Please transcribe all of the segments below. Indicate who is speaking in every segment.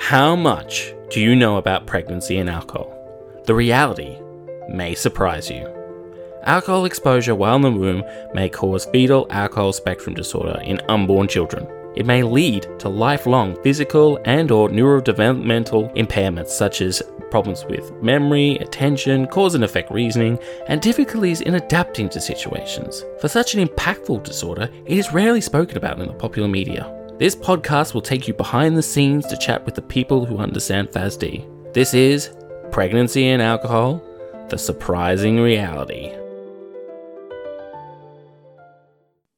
Speaker 1: How much do you know about pregnancy and alcohol? The reality may surprise you. Alcohol exposure while in the womb may cause fetal alcohol spectrum disorder in unborn children. It may lead to lifelong physical and or neurodevelopmental impairments such as problems with memory, attention, cause and effect reasoning, and difficulties in adapting to situations. For such an impactful disorder, it is rarely spoken about in the popular media. This podcast will take you behind the scenes to chat with the people who understand FASD. This is Pregnancy and Alcohol The Surprising Reality.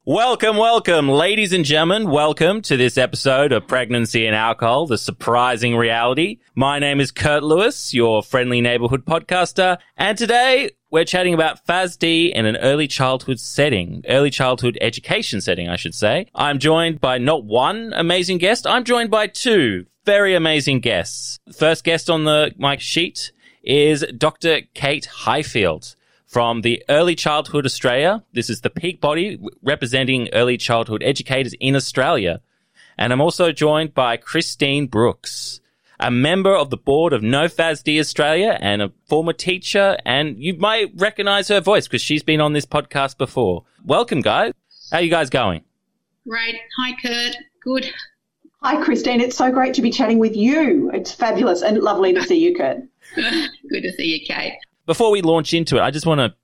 Speaker 1: Welcome, welcome, ladies and gentlemen. Welcome to this episode of Pregnancy and Alcohol, the surprising reality. My name is Kurt Lewis, your friendly neighborhood podcaster. And today we're chatting about FASD in an early childhood setting, early childhood education setting, I should say. I'm joined by not one amazing guest. I'm joined by two very amazing guests. First guest on the mic sheet is Dr. Kate Highfield from the Early Childhood Australia. This is the peak body representing early childhood educators in Australia. And I'm also joined by Christine Brooks a member of the board of No NoFASD Australia and a former teacher. And you might recognize her voice because she's been on this podcast before. Welcome, guys. How are you guys going?
Speaker 2: Great. Hi, Kurt. Good.
Speaker 3: Hi, Christine. It's so great to be chatting with you. It's fabulous and lovely to see you, Kurt.
Speaker 2: Good to see you, Kate.
Speaker 1: Before we launch into it, I just want to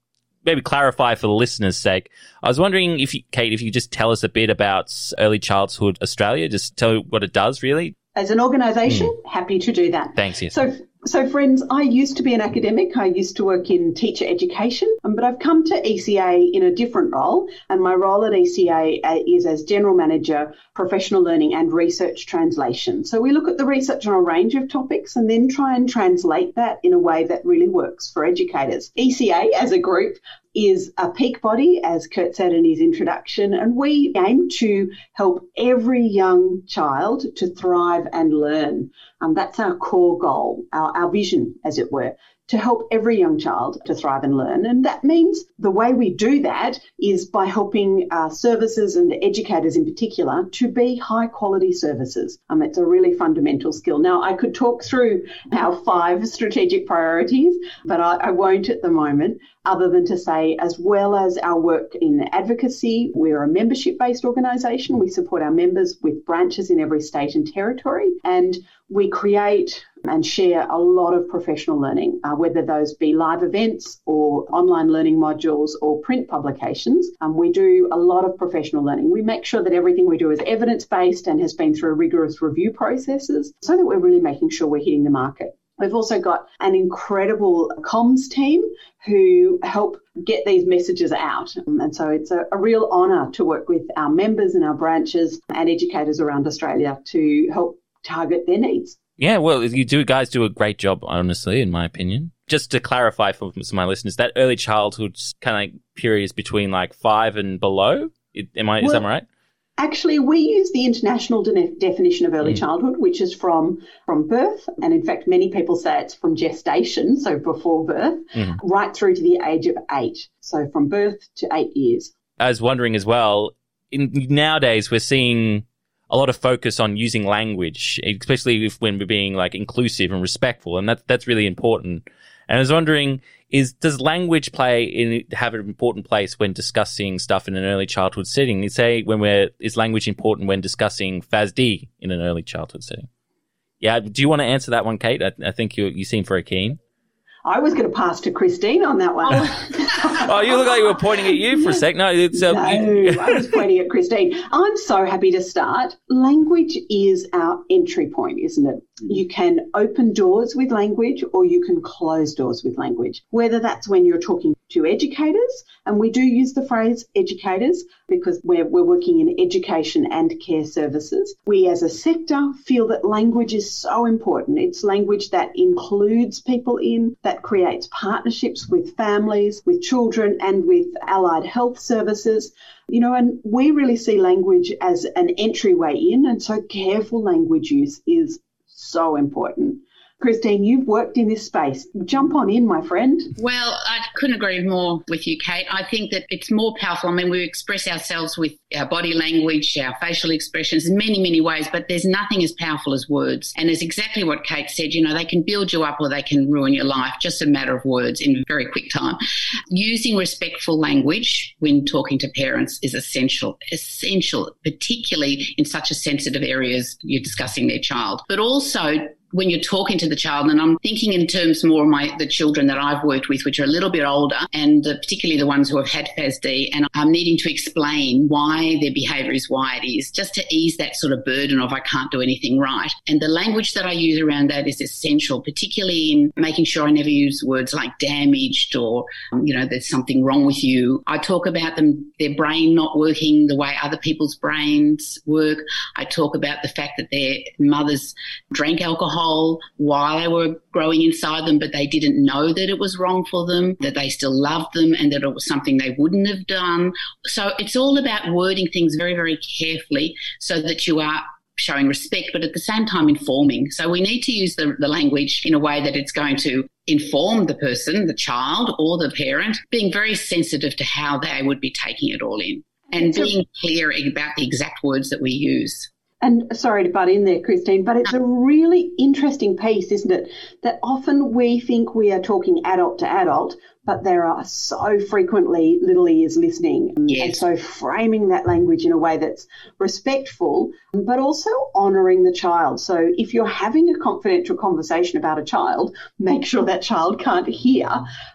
Speaker 1: maybe clarify for the listeners' sake. I was wondering if you, Kate, if you could just tell us a bit about Early Childhood Australia, just tell what it does, really
Speaker 3: as an organisation, mm. happy to do that.
Speaker 1: Thanks. Yes.
Speaker 3: So, so friends, I used to be an academic. I used to work in teacher education, um, but I've come to ECA in a different role, and my role at ECA uh, is as general manager, professional learning and research translation. So we look at the research on a range of topics and then try and translate that in a way that really works for educators. ECA as a group is a peak body, as Kurt said in his introduction, and we aim to help every young child to thrive and learn. Um, that's our core goal, our, our vision, as it were to help every young child to thrive and learn. And that means the way we do that is by helping uh, services and educators in particular to be high quality services. Um, it's a really fundamental skill. Now, I could talk through our five strategic priorities, but I, I won't at the moment, other than to say, as well as our work in advocacy, we're a membership based organisation. We support our members with branches in every state and territory. And we create and share a lot of professional learning, uh, whether those be live events or online learning modules or print publications. Um, we do a lot of professional learning. We make sure that everything we do is evidence based and has been through rigorous review processes so that we're really making sure we're hitting the market. We've also got an incredible comms team who help get these messages out. And so it's a, a, real honour to work with our members and our branches and educators around Australia to help target their needs.
Speaker 1: Yeah, well, you do guys do a great job, honestly, in my opinion. Just to clarify for my listeners, that early childhood kind of period is between like five and below. Am I? Well, is that right?
Speaker 3: Actually, we use the international de- definition of early mm. childhood, which is from from birth, and in fact, many people say it's from gestation, so before birth, mm. right through to the age of eight. So from birth to eight years.
Speaker 1: I was wondering as well. In nowadays, we're seeing a lot of focus on using language, especially if, when we're being like inclusive and respectful, and that's that's really important. And I was wondering, is does language play in have an important place when discussing stuff in an early childhood setting? You say when we're is language important when discussing FASD in an early childhood setting? Yeah, do you want to answer that one, Kate? I, I think you you seem very keen.
Speaker 3: I was going to pass to Christine on that one.
Speaker 1: oh, you look like you were pointing at you for a sec. No, it's,
Speaker 3: uh, no I was pointing at Christine. I'm so happy to start. Language is our entry point, isn't it? Mm-hmm. You can open doors with language or you can close doors with language, whether that's when you're talking to educators, and we do use the phrase educators because we're, we're working in education and care services. We as a sector feel that language is so important. It's language that includes people in, that creates partnerships with families, with children, and with allied health services. You know, and we really see language as an entryway in, and so careful language use is so important. Christine, you've worked in this space. Jump on in, my friend.
Speaker 2: Well, I couldn't agree more with you, Kate. I think that it's more powerful. I mean, we express ourselves with our body language, our facial expressions in many, many ways, but there's nothing as powerful as words. And it's exactly what Kate said. You know, they can build you up or they can ruin your life, just a matter of words in very quick time. Using respectful language when talking to parents is essential, essential, particularly in such a sensitive area as you're discussing their child. But also when you're talking to the child, and I'm thinking in terms more of my the children that I've worked with, which are a little bit older, and uh, particularly the ones who have had FASD, and I'm needing to explain why their behaviour is why it is, just to ease that sort of burden of I can't do anything right. And the language that I use around that is essential, particularly in making sure I never use words like damaged or um, you know there's something wrong with you. I talk about them their brain not working the way other people's brains work. I talk about the fact that their mothers drank alcohol alcohol while they were growing inside them, but they didn't know that it was wrong for them, that they still loved them, and that it was something they wouldn't have done. So it's all about wording things very, very carefully so that you are showing respect, but at the same time informing. So we need to use the, the language in a way that it's going to inform the person, the child or the parent, being very sensitive to how they would be taking it all in and being clear about the exact words that we use.
Speaker 3: And sorry to butt in there, Christine, but it's a really interesting piece, isn't it? That often we think we are talking adult to adult, but there are so frequently little ears listening.
Speaker 2: Yes.
Speaker 3: And so framing that language in a way that's respectful, but also honouring the child. So if you're having a confidential conversation about a child, make sure that child can't hear.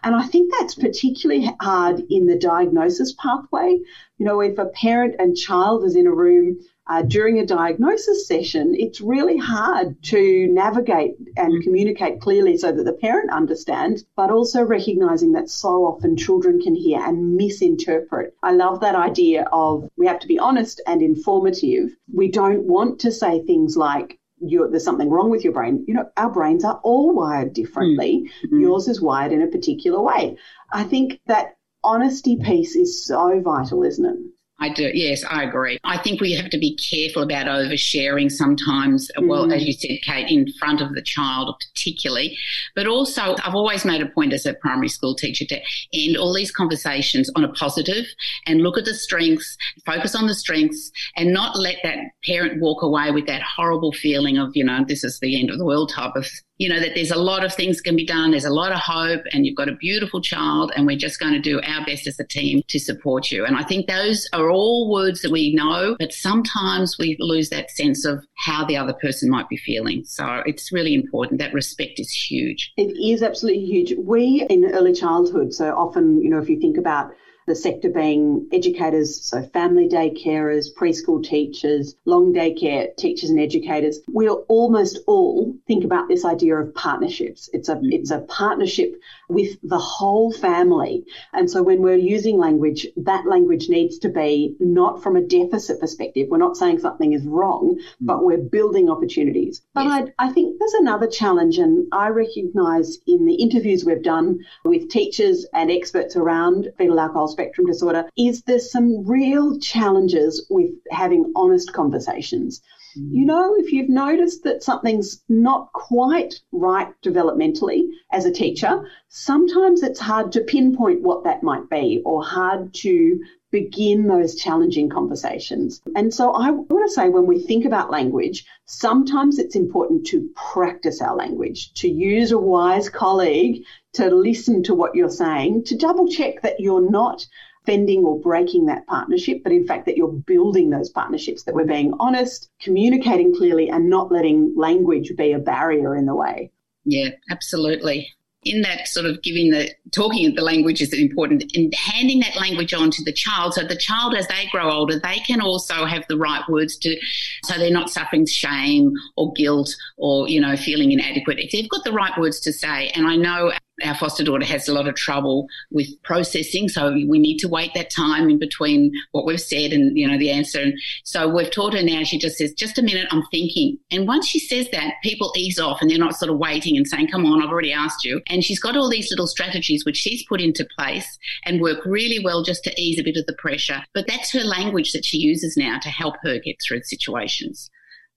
Speaker 3: And I think that's particularly hard in the diagnosis pathway. You know, if a parent and child is in a room uh, during a diagnosis session, it's really hard to navigate and mm. communicate clearly so that the parent understands, but also recognizing that so often children can hear and misinterpret. I love that idea of we have to be honest and informative. We don't want to say things like, there's something wrong with your brain. You know, our brains are all wired differently. Mm-hmm. Yours is wired in a particular way. I think that honesty piece is so vital, isn't it?
Speaker 2: I do. Yes, I agree. I think we have to be careful about oversharing sometimes. Mm. Well, as you said, Kate, in front of the child, particularly. But also, I've always made a point as a primary school teacher to end all these conversations on a positive and look at the strengths, focus on the strengths, and not let that parent walk away with that horrible feeling of, you know, this is the end of the world type of you know, that there's a lot of things can be done. There's a lot of hope and you've got a beautiful child and we're just going to do our best as a team to support you. And I think those are all words that we know, but sometimes we lose that sense of how the other person might be feeling. So it's really important. That respect is huge.
Speaker 3: It is absolutely huge. We in early childhood, so often, you know, if you think about the sector being educators, so family day carers, preschool teachers, long day care teachers and educators. We'll almost all think about this idea of partnerships. It's a it's a partnership with the whole family. And so when we're using language, that language needs to be not from a deficit perspective. We're not saying something is wrong, but we're building opportunities. But yes. I, I think there's another challenge, and I recognise in the interviews we've done with teachers and experts around fetal alcohol spectrum disorder is there's some real challenges with having honest conversations. You mm. know, if you've noticed that something's not quite right developmentally as a teacher, sometimes it's hard to pinpoint what that might be or hard to begin those challenging conversations. And so I want to say when we think about language, sometimes it's important to practice our language, to use a wise colleague to listen to what you're saying, to double check that you're not offending or breaking that partnership, but in fact that you're building those partnerships, that we're being honest, communicating clearly, and not letting language be a barrier in the way.
Speaker 2: Yeah, absolutely. In that sort of giving the talking the language is important and handing that language on to the child so the child as they grow older they can also have the right words to so they're not suffering shame or guilt or you know feeling inadequate if they've got the right words to say and i know our foster daughter has a lot of trouble with processing, so we need to wait that time in between what we've said and you know the answer. And so we've taught her now. She just says, "Just a minute, I'm thinking." And once she says that, people ease off and they're not sort of waiting and saying, "Come on, I've already asked you." And she's got all these little strategies which she's put into place and work really well just to ease a bit of the pressure. But that's her language that she uses now to help her get through situations.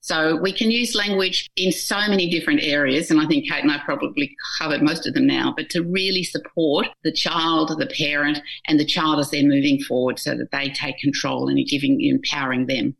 Speaker 2: So we can use language in so many different areas, and I think Kate and I probably covered most of them now, but to really support the child, the parent, and the child as they're moving forward so that they take control and are giving empowering them.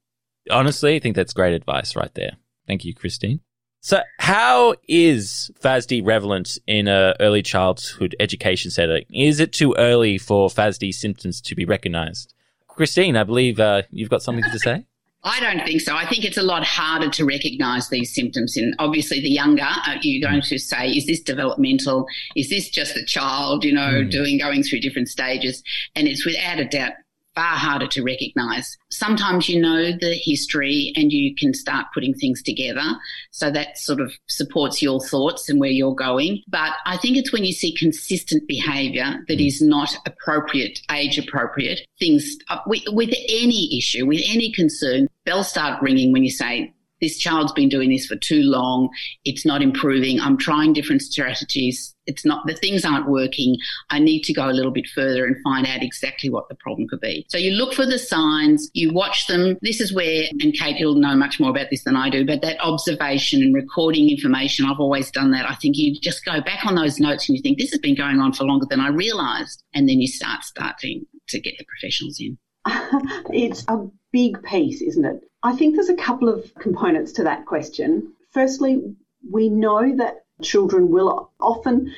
Speaker 1: Honestly, I think that's great advice right there. Thank you, Christine. So, how is FASD relevant in a early childhood education setting? Is it too early for FASD symptoms to be recognised? Christine, I believe uh, you've got something to say.
Speaker 2: I don't think so. I think it's a lot harder to recognise these symptoms. And obviously, the younger uh, you're going to say, is this developmental? Is this just a child, you know, mm. doing going through different stages? And it's without a doubt far harder to recognize. Sometimes you know the history and you can start putting things together. So that sort of supports your thoughts and where you're going. But I think it's when you see consistent behavior that is not appropriate, age appropriate, things uh, with, with any issue, with any concern, bells start ringing when you say, this child's been doing this for too long. It's not improving. I'm trying different strategies. It's not, the things aren't working. I need to go a little bit further and find out exactly what the problem could be. So you look for the signs, you watch them. This is where, and Kate, you'll know much more about this than I do, but that observation and recording information, I've always done that. I think you just go back on those notes and you think, this has been going on for longer than I realized. And then you start starting to get the professionals in.
Speaker 3: it's a big piece, isn't it? I think there's a couple of components to that question. Firstly, we know that children will often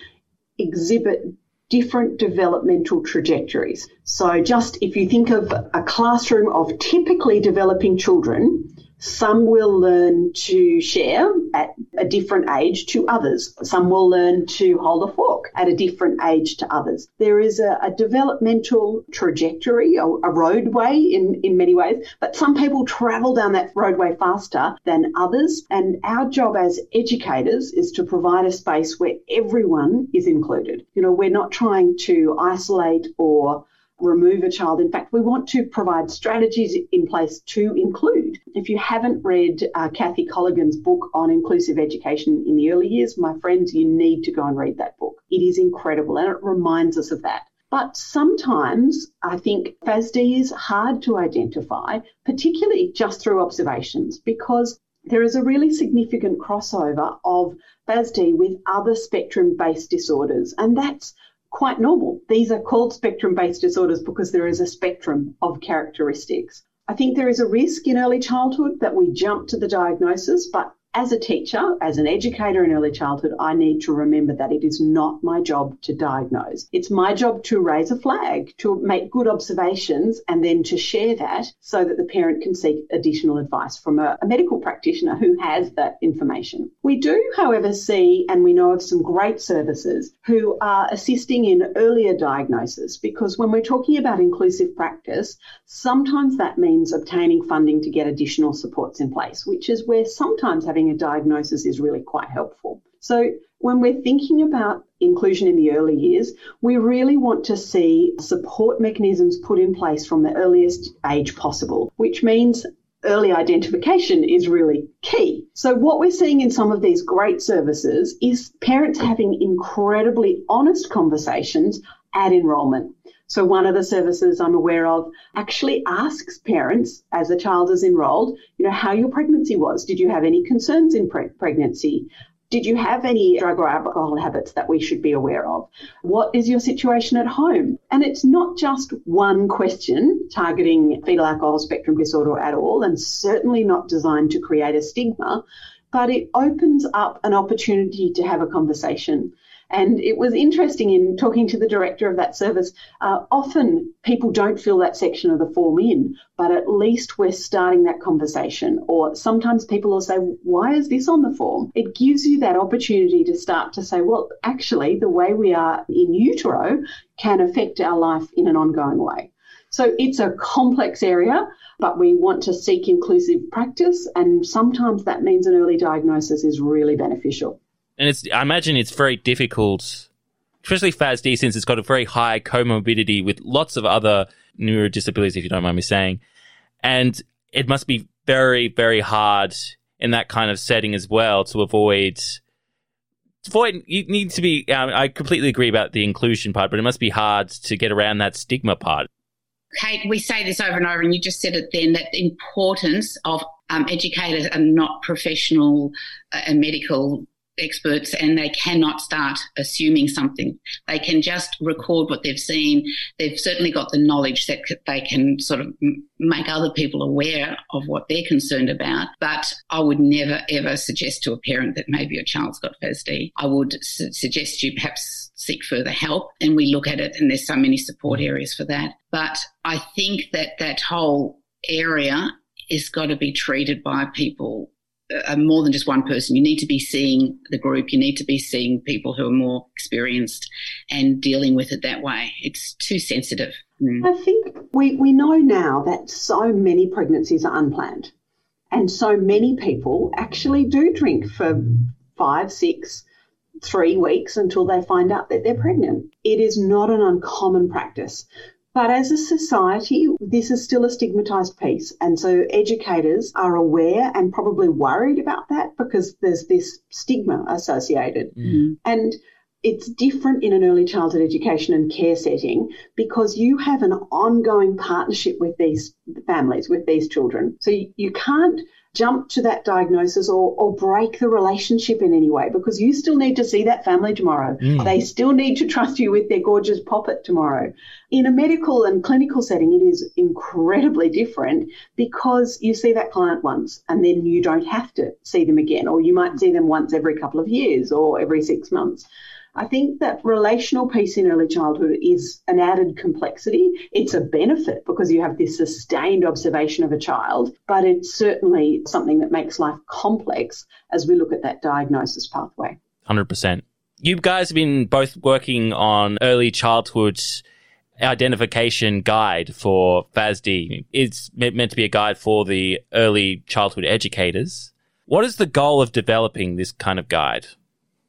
Speaker 3: exhibit different developmental trajectories. So, just if you think of a classroom of typically developing children, some will learn to share at a different age to others. Some will learn to hold a fork at a different age to others. There is a, a developmental trajectory, a, a roadway in, in many ways, but some people travel down that roadway faster than others. And our job as educators is to provide a space where everyone is included. You know, we're not trying to isolate or remove a child. In fact, we want to provide strategies in place to include. If you haven't read uh, Kathy Cologon's book on inclusive education in the early years, my friends, you need to go and read that book. It is incredible and it reminds us of that. But sometimes I think FASD is hard to identify, particularly just through observations, because there is a really significant crossover of FASD with other spectrum based disorders. And that's quite normal. These are called spectrum based disorders because there is a spectrum of characteristics. I think there is a risk in early childhood that we jump to the diagnosis, but as a teacher, as an educator in early childhood, I need to remember that it is not my job to diagnose. It's my job to raise a flag, to make good observations, and then to share that so that the parent can seek additional advice from a, a medical practitioner who has that information. We do, however, see and we know of some great services who are assisting in earlier diagnosis because when we're talking about inclusive practice, sometimes that means obtaining funding to get additional supports in place, which is where sometimes having having a diagnosis is really quite helpful. So, when we're thinking about inclusion in the early years, we really want to see support mechanisms put in place from the earliest age possible, which means early identification is really key. So, what we're seeing in some of these great services is parents having incredibly honest conversations at enrolment. So one of the services I'm aware of actually asks parents as a child is enrolled, you know, how your pregnancy was. Did you have any concerns in pre- pregnancy? Did you have any drug or alcohol habits that we should be aware of? What is your situation at home? And it's not just one question targeting fetal alcohol spectrum disorder at all, and certainly not designed to create a stigma, but it opens up an opportunity to have a conversation. And it was interesting in talking to the director of that service. Uh, often people don't fill that section of the form in, but at least we're starting that conversation. Or sometimes people will say, Why is this on the form? It gives you that opportunity to start to say, Well, actually, the way we are in utero can affect our life in an ongoing way. So it's a complex area, but we want to seek inclusive practice, and sometimes that means an early diagnosis is really beneficial
Speaker 1: and it's I imagine it's very difficult, especially FASD since it's got a very high comorbidity with lots of other neurodisabilities, if you don't mind me saying, and it must be very very hard in that kind of setting as well to avoid. Avoid you need to be. Um, I completely agree about the inclusion part, but it must be hard to get around that stigma part.
Speaker 2: Kate, we say this over and over, and you just said it then that the importance of Um, educators and not professional uh, and medical experts and they cannot start assuming something. They can just record what they've seen. They've certainly got the knowledge that they can sort of make other people aware of what they're concerned about. But I would never ever suggest to a parent that maybe your child's got FASD. I would su- suggest you perhaps seek further help and we look at it and there's so many support areas for that. But I think that that whole area is got to be treated by people uh, more than just one person. You need to be seeing the group. You need to be seeing people who are more experienced and dealing with it that way. It's too sensitive.
Speaker 3: Mm. I think we, we know now that so many pregnancies are unplanned. And so many people actually do drink for five, six, three weeks until they find out that they're pregnant. It is not an uncommon practice. But as a society, this is still a stigmatized piece. And so educators are aware and probably worried about that because there's this stigma associated. Mm. And it's different in an early childhood education and care setting because you have an ongoing partnership with these families, with these children. So you, you can't jump to that diagnosis or, or break the relationship in any way because you still need to see that family tomorrow. Mm. They still need to trust you with their gorgeous poppet tomorrow. In a medical and clinical setting, it is incredibly different because you see that client once and then you don't have to see them again, or you might see them once every couple of years or every six months. I think that relational piece in early childhood is an added complexity. It's a benefit because you have this sustained observation of a child, but it's certainly something that makes life complex as we look at that diagnosis pathway.
Speaker 1: 100%. You guys have been both working on early childhood identification guide for FASD. It's meant to be a guide for the early childhood educators. What is the goal of developing this kind of guide?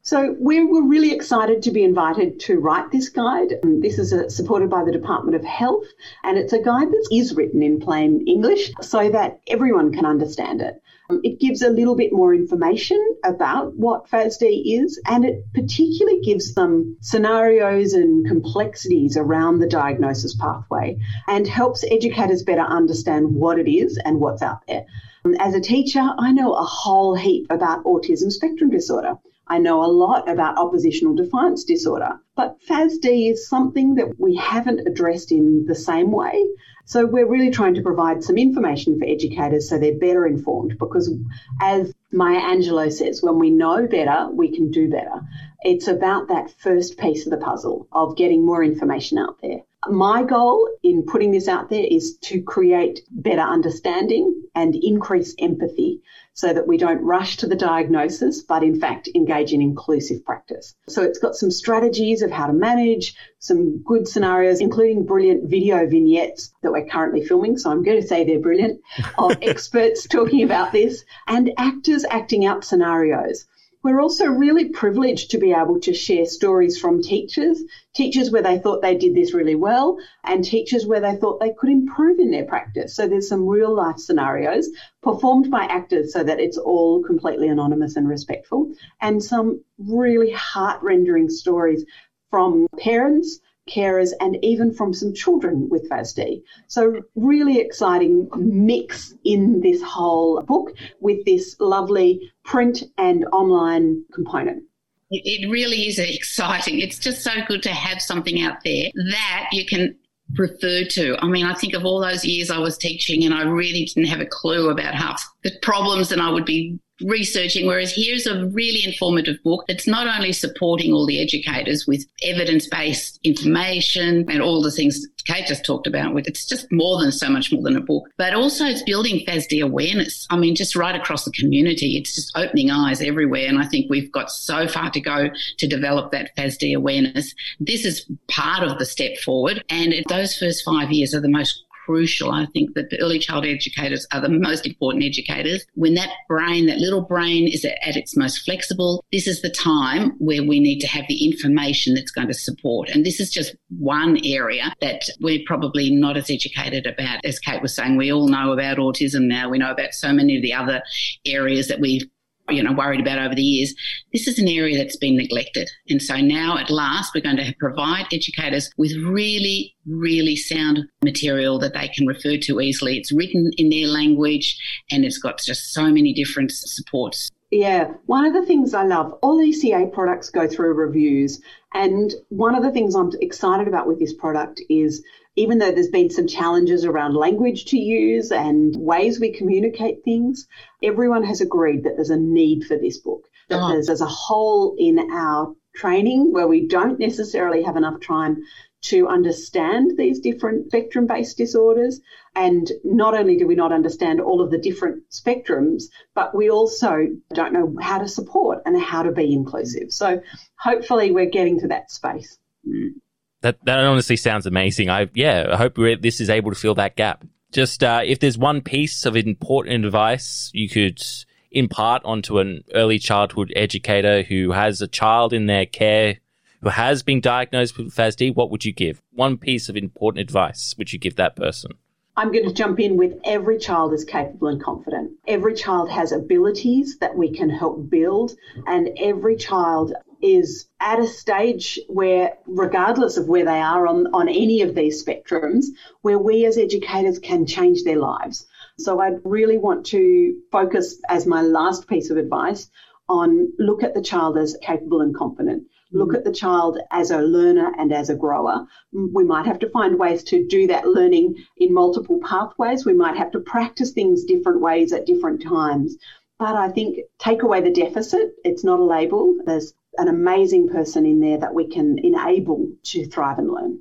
Speaker 3: So we were really excited to be invited to write this guide. This is a, supported by the Department of Health, and it's a guide that is written in plain English so that everyone can understand it. Um, it gives a little bit more information about what FASD is, and it particularly gives them scenarios and complexities around the diagnosis pathway and helps educators better understand what it is and what's out there. Um, as a teacher, I know a whole heap about autism spectrum disorder. I know a lot about oppositional defiance disorder, but FASD is something that we haven't addressed in the same way. So we're really trying to provide some information for educators so they're better informed because as Maya Angelou says, when we know better, we can do better. It's about that first piece of the puzzle of getting more information out there. My goal in putting this out there is to create better understanding and increase empathy so that we don't rush to the diagnosis, but in fact engage in inclusive practice. So it's got some strategies of how to manage, some good scenarios, including brilliant video vignettes that we're currently filming. So I'm going to say they're brilliant of experts talking about this and actors acting out scenarios. We're also really privileged to be able to share stories from teachers, teachers where they thought they did this really well, and teachers where they thought they could improve in their practice. So there's some real life scenarios performed by actors so that it's all completely anonymous and respectful, and some really heart rendering stories from parents carers, and even from some children with FASD. So, really exciting mix in this whole book with this lovely print and online component.
Speaker 2: It really is exciting. It's just so good to have something out there that you can refer to. I mean, I think of all those years I was teaching and I really didn't have a clue about half the problems and I would be researching, whereas here's a really informative book that's not only supporting all the educators with evidence based information and all the things Kate just talked about it's just more than so much more than a book, but also it's building FASD awareness. I mean, just right across the community, it's just opening eyes everywhere. And I think we've got so far to go to develop that FASD awareness. This is part of the step forward. And those first five years are the most crucial. I think that the early child educators are the most important educators. When that brain, that little brain is at its most flexible, this is the time where we need to have the information that's going to support. And this is just one area that we're probably not as educated about. As Kate was saying, we all know about autism now. We know about so many of the other areas that we you know, worried about over the years. This is an area that's been neglected. And so now at last we're going to provide educators with really, really sound material that they can refer to easily. It's written in their language and it's got just so many different supports.
Speaker 3: Yeah, one of the things I love, all ECA products go through reviews. And one of the things I'm excited about with this product is even though there's been some challenges around language to use and ways we communicate things, everyone has agreed that there's a need for this book. That oh. there's, there's a hole in our training where we don't necessarily have enough time to understand these different spectrum based disorders. And not only do we not understand all of the different spectrums, but we also don't know how to support and how to be inclusive. So hopefully we're getting to that space.
Speaker 1: Mm. That that honestly sounds amazing. I yeah, I hope this is able to fill that gap. Just uh, if there's one piece of important advice you could impart onto an early childhood educator who has a child in their care who has been diagnosed with FASD, what would you give? One piece of important advice would you give that person?
Speaker 3: I'm going to jump in with every child is capable and confident. Every child has abilities that we can help build, and every child is at a stage where, regardless of where they are on, on any of these spectrums, where we as educators can change their lives. So I really want to focus as my last piece of advice on look at the child as capable and confident. Look mm. at the child as a learner and as a grower. We might have to find ways to do that learning in multiple pathways. We might have to practice things different ways at different times. But I think take away the deficit. It's not a label. There's an amazing person in there that we can enable to thrive and learn.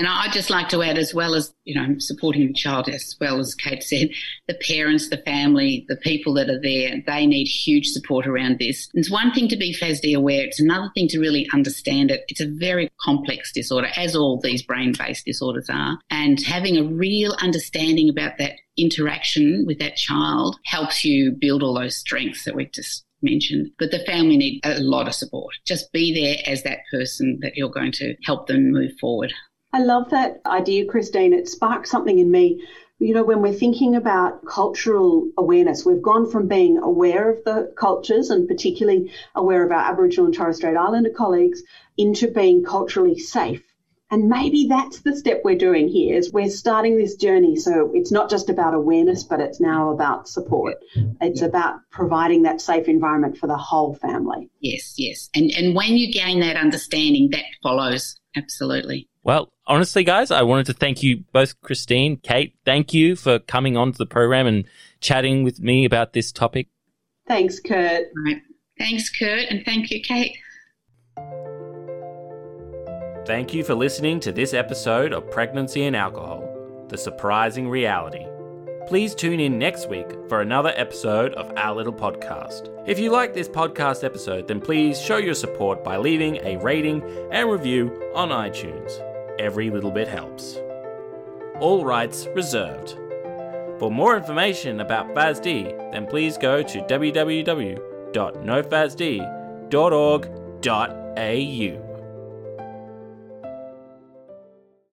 Speaker 2: And I'd just like to add, as well as, you know, supporting the child, as well as Kate said, the parents, the family, the people that are there, they need huge support around this. It's one thing to be FASD aware, it's another thing to really understand it. It's a very complex disorder, as all these brain based disorders are. And having a real understanding about that interaction with that child helps you build all those strengths that we've just mentioned. But the family need a lot of support. Just be there as that person that you're going to help them move forward.
Speaker 3: I love that idea, Christine. It sparked something in me. You know, when we're thinking about cultural awareness, we've gone from being aware of the cultures and particularly aware of our Aboriginal and Torres Strait Islander colleagues into being culturally safe. And maybe that's the step we're doing here is we're starting this journey. So it's not just about awareness, but it's now about support. It's yeah. about providing that safe environment for the whole family.
Speaker 2: Yes, yes. And and when you gain that understanding, that follows. Absolutely.
Speaker 1: Well, honestly, guys, I wanted to thank you both, Christine, Kate. Thank you for coming on to the program and chatting with me about this topic.
Speaker 3: Thanks, Kurt.
Speaker 2: Right. Thanks, Kurt, and thank you, Kate.
Speaker 1: Thank you for listening to this episode of Pregnancy and Alcohol The Surprising Reality. Please tune in next week for another episode of Our Little Podcast. If you like this podcast episode, then please show your support by leaving a rating and review on iTunes. Every little bit helps. All rights reserved. For more information about FASD, then please go to www.nofasd.org.au.